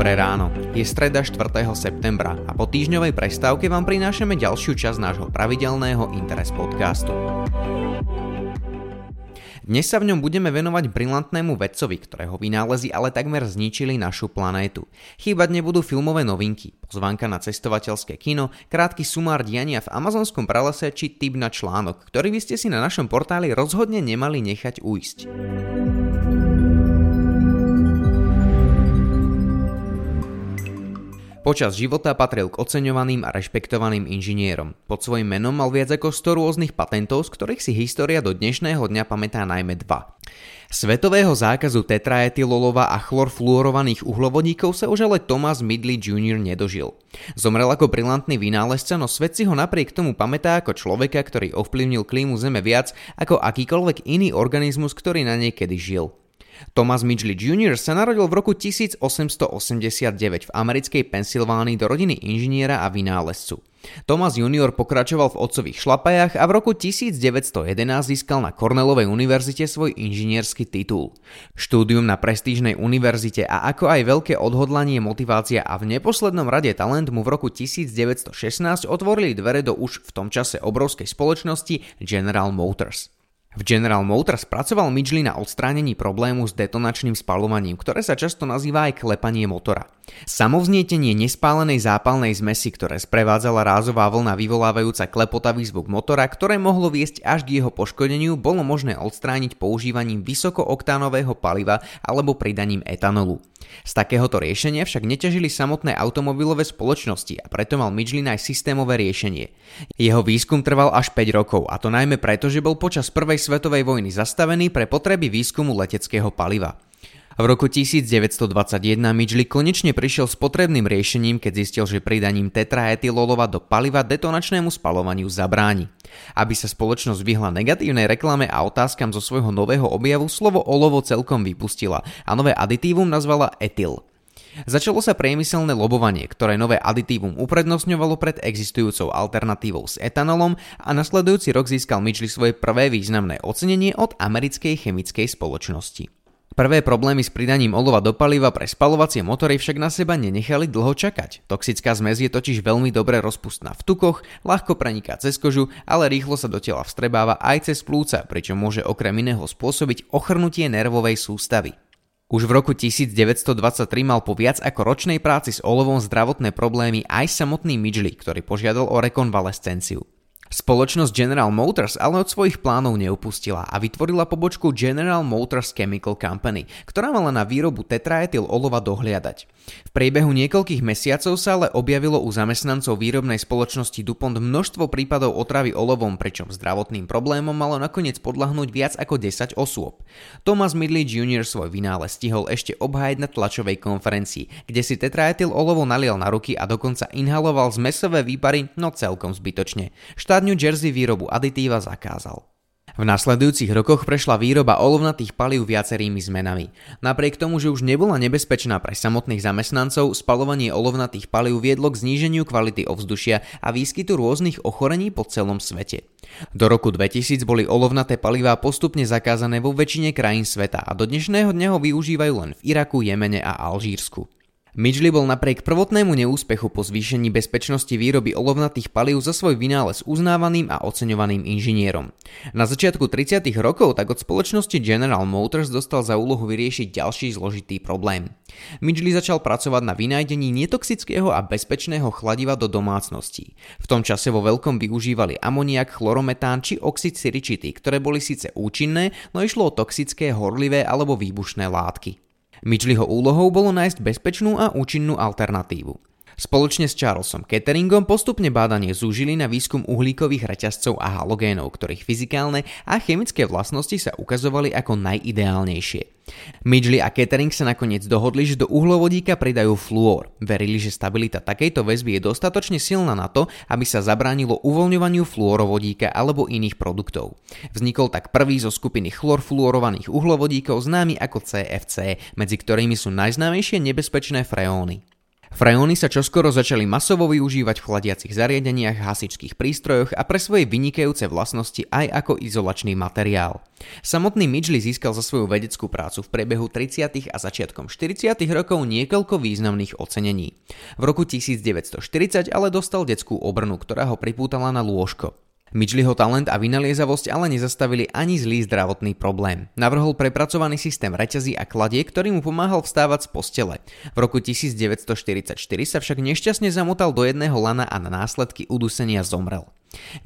Dobré ráno. Je streda 4. septembra a po týždňovej prestávke vám prinášame ďalšiu časť nášho pravidelného Interes podcastu. Dnes sa v ňom budeme venovať brilantnému vedcovi, ktorého vynálezy ale takmer zničili našu planétu. Chýbať nebudú filmové novinky, pozvánka na cestovateľské kino, krátky sumár diania v amazonskom pralese či tip na článok, ktorý by ste si na našom portáli rozhodne nemali nechať ujsť. Počas života patril k oceňovaným a rešpektovaným inžinierom. Pod svojim menom mal viac ako 100 rôznych patentov, z ktorých si história do dnešného dňa pamätá najmä dva. Svetového zákazu tetraetylolova a chlorfluorovaných uhlovodíkov sa už ale Thomas Midley Jr. nedožil. Zomrel ako brilantný vynálezca, no svet si ho napriek tomu pamätá ako človeka, ktorý ovplyvnil klímu Zeme viac ako akýkoľvek iný organizmus, ktorý na niekedy žil. Thomas Midgley Jr. sa narodil v roku 1889 v americkej Pensylvánii do rodiny inžiniera a vynálezcu. Thomas Jr. pokračoval v otcových šlapajach a v roku 1911 získal na Cornellovej univerzite svoj inžinierský titul. Štúdium na prestížnej univerzite a ako aj veľké odhodlanie, motivácia a v neposlednom rade talent mu v roku 1916 otvorili dvere do už v tom čase obrovskej spoločnosti General Motors. V General Motors pracoval Midgley na odstránení problému s detonačným spalovaním, ktoré sa často nazýva aj klepanie motora. Samovznietenie nespálenej zápalnej zmesi, ktoré sprevádzala rázová vlna vyvolávajúca klepotavý zvuk motora, ktoré mohlo viesť až k jeho poškodeniu, bolo možné odstrániť používaním vysokooktánového paliva alebo pridaním etanolu. Z takéhoto riešenia však neťažili samotné automobilové spoločnosti a preto mal Midgley aj systémové riešenie. Jeho výskum trval až 5 rokov a to najmä preto, že bol počas prvej svetovej vojny zastavený pre potreby výskumu leteckého paliva. V roku 1921 Midgley konečne prišiel s potrebným riešením, keď zistil, že pridaním tetraetylolova do paliva detonačnému spalovaniu zabráni. Aby sa spoločnosť vyhla negatívnej reklame a otázkam zo svojho nového objavu, slovo olovo celkom vypustila a nové aditívum nazvala etyl. Začalo sa priemyselné lobovanie, ktoré nové aditívum uprednostňovalo pred existujúcou alternatívou s etanolom a nasledujúci rok získal Midgley svoje prvé významné ocenenie od americkej chemickej spoločnosti. Prvé problémy s pridaním olova do paliva pre spalovacie motory však na seba nenechali dlho čakať. Toxická zmes je totiž veľmi dobre rozpustná v tukoch, ľahko preniká cez kožu, ale rýchlo sa do tela vstrebáva aj cez plúca, pričom môže okrem iného spôsobiť ochrnutie nervovej sústavy. Už v roku 1923 mal po viac ako ročnej práci s olovom zdravotné problémy aj samotný Midgley, ktorý požiadal o rekonvalescenciu. Spoločnosť General Motors ale od svojich plánov neupustila a vytvorila pobočku General Motors Chemical Company, ktorá mala na výrobu tetraetyl olova dohliadať. V priebehu niekoľkých mesiacov sa ale objavilo u zamestnancov výrobnej spoločnosti DuPont množstvo prípadov otravy olovom, pričom zdravotným problémom malo nakoniec podľahnúť viac ako 10 osôb. Thomas Midley Jr. svoj vynález stihol ešte obhájať na tlačovej konferencii, kde si tetraetyl olovo nalial na ruky a dokonca inhaloval zmesové výpary, no celkom zbytočne. Štát štát New Jersey výrobu aditíva zakázal. V nasledujúcich rokoch prešla výroba olovnatých palív viacerými zmenami. Napriek tomu, že už nebola nebezpečná pre samotných zamestnancov, spalovanie olovnatých palív viedlo k zníženiu kvality ovzdušia a výskytu rôznych ochorení po celom svete. Do roku 2000 boli olovnaté palivá postupne zakázané vo väčšine krajín sveta a do dnešného dňa ho využívajú len v Iraku, Jemene a Alžírsku. Midgley bol napriek prvotnému neúspechu po zvýšení bezpečnosti výroby olovnatých palív za svoj vynález uznávaným a oceňovaným inžinierom. Na začiatku 30. rokov tak od spoločnosti General Motors dostal za úlohu vyriešiť ďalší zložitý problém. Midgley začal pracovať na vynájdení netoxického a bezpečného chladiva do domácností. V tom čase vo veľkom využívali amoniak, chlorometán či oxid siričitý, ktoré boli síce účinné, no išlo o toxické, horlivé alebo výbušné látky. Midgleyho úlohou bolo nájsť bezpečnú a účinnú alternatívu. Spoločne s Charlesom Ketteringom postupne bádanie zúžili na výskum uhlíkových reťazcov a halogénov, ktorých fyzikálne a chemické vlastnosti sa ukazovali ako najideálnejšie. Midgley a Kettering sa nakoniec dohodli, že do uhlovodíka pridajú fluor. Verili, že stabilita takejto väzby je dostatočne silná na to, aby sa zabránilo uvoľňovaniu fluorovodíka alebo iných produktov. Vznikol tak prvý zo skupiny chlorfluorovaných uhlovodíkov známy ako CFC, medzi ktorými sú najznámejšie nebezpečné freóny. Freóny sa čoskoro začali masovo využívať v chladiacich zariadeniach, hasičských prístrojoch a pre svoje vynikajúce vlastnosti aj ako izolačný materiál. Samotný Midgley získal za svoju vedeckú prácu v priebehu 30. a začiatkom 40. rokov niekoľko významných ocenení. V roku 1940 ale dostal detskú obrnu, ktorá ho pripútala na lôžko. Midgleyho talent a vynaliezavosť ale nezastavili ani zlý zdravotný problém. Navrhol prepracovaný systém reťazí a kladie, ktorý mu pomáhal vstávať z postele. V roku 1944 sa však nešťastne zamotal do jedného lana a na následky udusenia zomrel.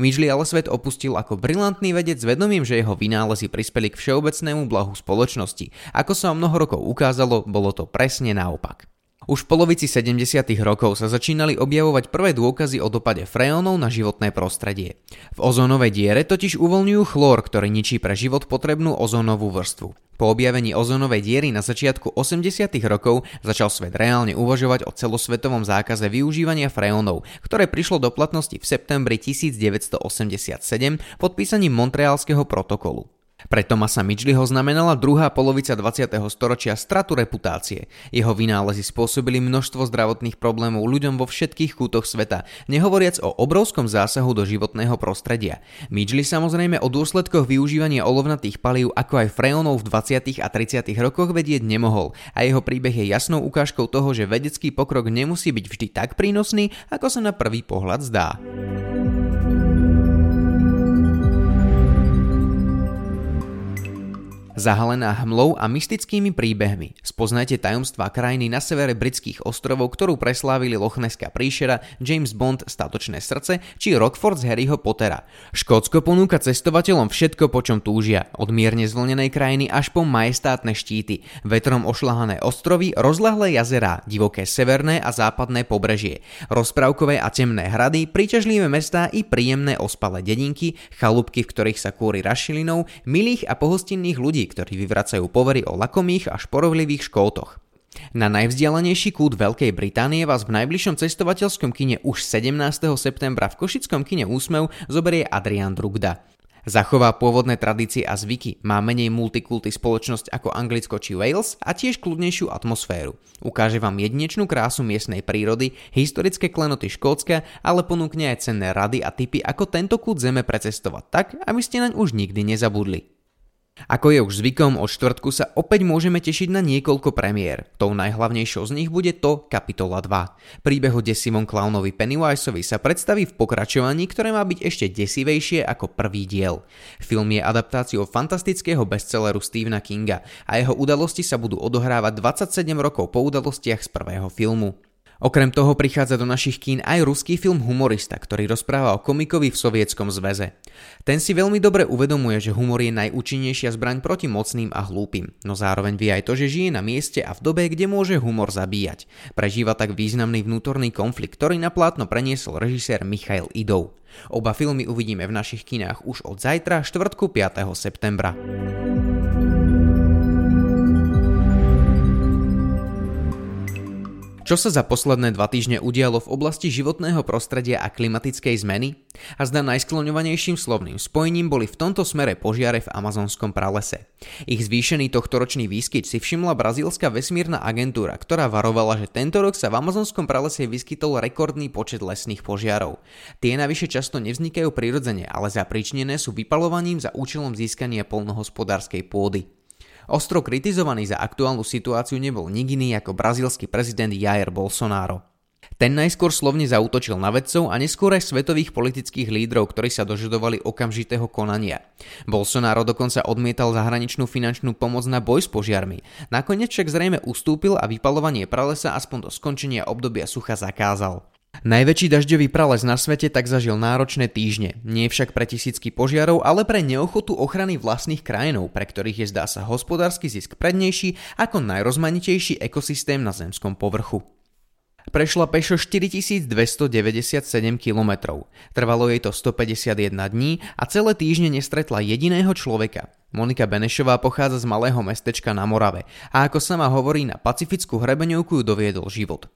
Midgley ale svet opustil ako brilantný vedec s vedomím, že jeho vynálezy prispeli k všeobecnému blahu spoločnosti. Ako sa o mnoho rokov ukázalo, bolo to presne naopak. Už v polovici 70. rokov sa začínali objavovať prvé dôkazy o dopade freónov na životné prostredie. V ozónovej diere totiž uvoľňujú chlór, ktorý ničí pre život potrebnú ozónovú vrstvu. Po objavení ozónovej diery na začiatku 80. rokov začal svet reálne uvažovať o celosvetovom zákaze využívania freónov, ktoré prišlo do platnosti v septembri 1987 podpísaním Montrealského protokolu. Pre Tomasa Midgleyho znamenala druhá polovica 20. storočia stratu reputácie. Jeho vynálezy spôsobili množstvo zdravotných problémov ľuďom vo všetkých kútoch sveta, nehovoriac o obrovskom zásahu do životného prostredia. Midgley samozrejme o dôsledkoch využívania olovnatých palív ako aj freónov v 20. a 30. rokoch vedieť nemohol a jeho príbeh je jasnou ukážkou toho, že vedecký pokrok nemusí byť vždy tak prínosný, ako sa na prvý pohľad zdá. Zahalená hmlou a mystickými príbehmi. Spoznajte tajomstvá krajiny na severe britských ostrovov, ktorú preslávili Lochneská príšera, James Bond Statočné srdce či Rockford z Harryho Pottera. Škótsko ponúka cestovateľom všetko, po čom túžia. Od mierne zvlnenej krajiny až po majestátne štíty, vetrom ošlahané ostrovy, rozlahlé jazerá, divoké severné a západné pobrežie, rozprávkové a temné hrady, príťažlivé mestá i príjemné ospalé dedinky, chalúbky, v ktorých sa kúri rašilinou, milých a pohostinných ľudí, ktorí vyvracajú povery o lakomých a šporovlivých škótoch. Na najvzdialenejší kút Veľkej Británie vás v najbližšom cestovateľskom kine už 17. septembra v Košickom kine Úsmev zoberie Adrian Drugda. Zachová pôvodné tradície a zvyky, má menej multikulty spoločnosť ako Anglicko či Wales a tiež kľudnejšiu atmosféru. Ukáže vám jedinečnú krásu miestnej prírody, historické klenoty Škótska, ale ponúkne aj cenné rady a tipy, ako tento kút zeme precestovať tak, aby ste naň už nikdy nezabudli. Ako je už zvykom, od štvrtku sa opäť môžeme tešiť na niekoľko premiér. Tou najhlavnejšou z nich bude to Kapitola 2. Príbeh o desivom klaunovi Pennywiseovi sa predstaví v pokračovaní, ktoré má byť ešte desivejšie ako prvý diel. Film je adaptáciou fantastického bestselleru Stephena Kinga a jeho udalosti sa budú odohrávať 27 rokov po udalostiach z prvého filmu. Okrem toho prichádza do našich kín aj ruský film Humorista, ktorý rozpráva o komikovi v Sovietskom zväze. Ten si veľmi dobre uvedomuje, že humor je najúčinnejšia zbraň proti mocným a hlúpim, no zároveň vie aj to, že žije na mieste a v dobe, kde môže humor zabíjať. Prežíva tak významný vnútorný konflikt, ktorý na plátno preniesol režisér Michail Idov. Oba filmy uvidíme v našich kinách už od zajtra, štvrtku 5. septembra. Čo sa za posledné dva týždne udialo v oblasti životného prostredia a klimatickej zmeny? A zda najskloňovanejším slovným spojením boli v tomto smere požiare v amazonskom pralese. Ich zvýšený tohtoročný výskyt si všimla brazílska vesmírna agentúra, ktorá varovala, že tento rok sa v amazonskom pralese vyskytol rekordný počet lesných požiarov. Tie navyše často nevznikajú prirodzene, ale zapríčnené sú vypalovaním za účelom získania polnohospodárskej pôdy. Ostro kritizovaný za aktuálnu situáciu nebol nik ako brazílsky prezident Jair Bolsonaro. Ten najskôr slovne zautočil na vedcov a neskôr aj svetových politických lídrov, ktorí sa dožadovali okamžitého konania. Bolsonaro dokonca odmietal zahraničnú finančnú pomoc na boj s požiarmi. Nakoniec však zrejme ustúpil a vypalovanie pralesa aspoň do skončenia obdobia sucha zakázal. Najväčší dažďový prales na svete tak zažil náročné týždne, nie však pre tisícky požiarov, ale pre neochotu ochrany vlastných krajinov, pre ktorých je zdá sa hospodársky zisk prednejší ako najrozmanitejší ekosystém na zemskom povrchu. Prešla pešo 4297 km. Trvalo jej to 151 dní a celé týždne nestretla jediného človeka. Monika Benešová pochádza z malého mestečka na Morave a ako sama hovorí, na pacifickú hrebeňovku ju doviedol život.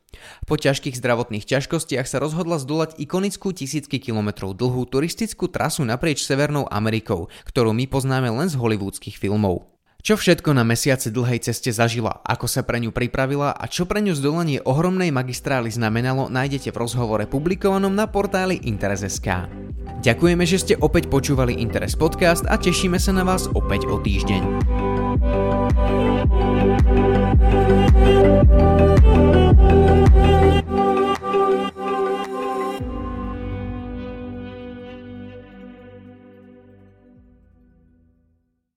Po ťažkých zdravotných ťažkostiach sa rozhodla zdolať ikonickú tisícky kilometrov dlhú turistickú trasu naprieč Severnou Amerikou, ktorú my poznáme len z hollywoodských filmov. Čo všetko na mesiace dlhej ceste zažila, ako sa pre ňu pripravila a čo pre ňu zdolanie ohromnej magistrály znamenalo, nájdete v rozhovore publikovanom na portáli Interes.sk. Ďakujeme, že ste opäť počúvali Interes podcast a tešíme sa na vás opäť o týždeň.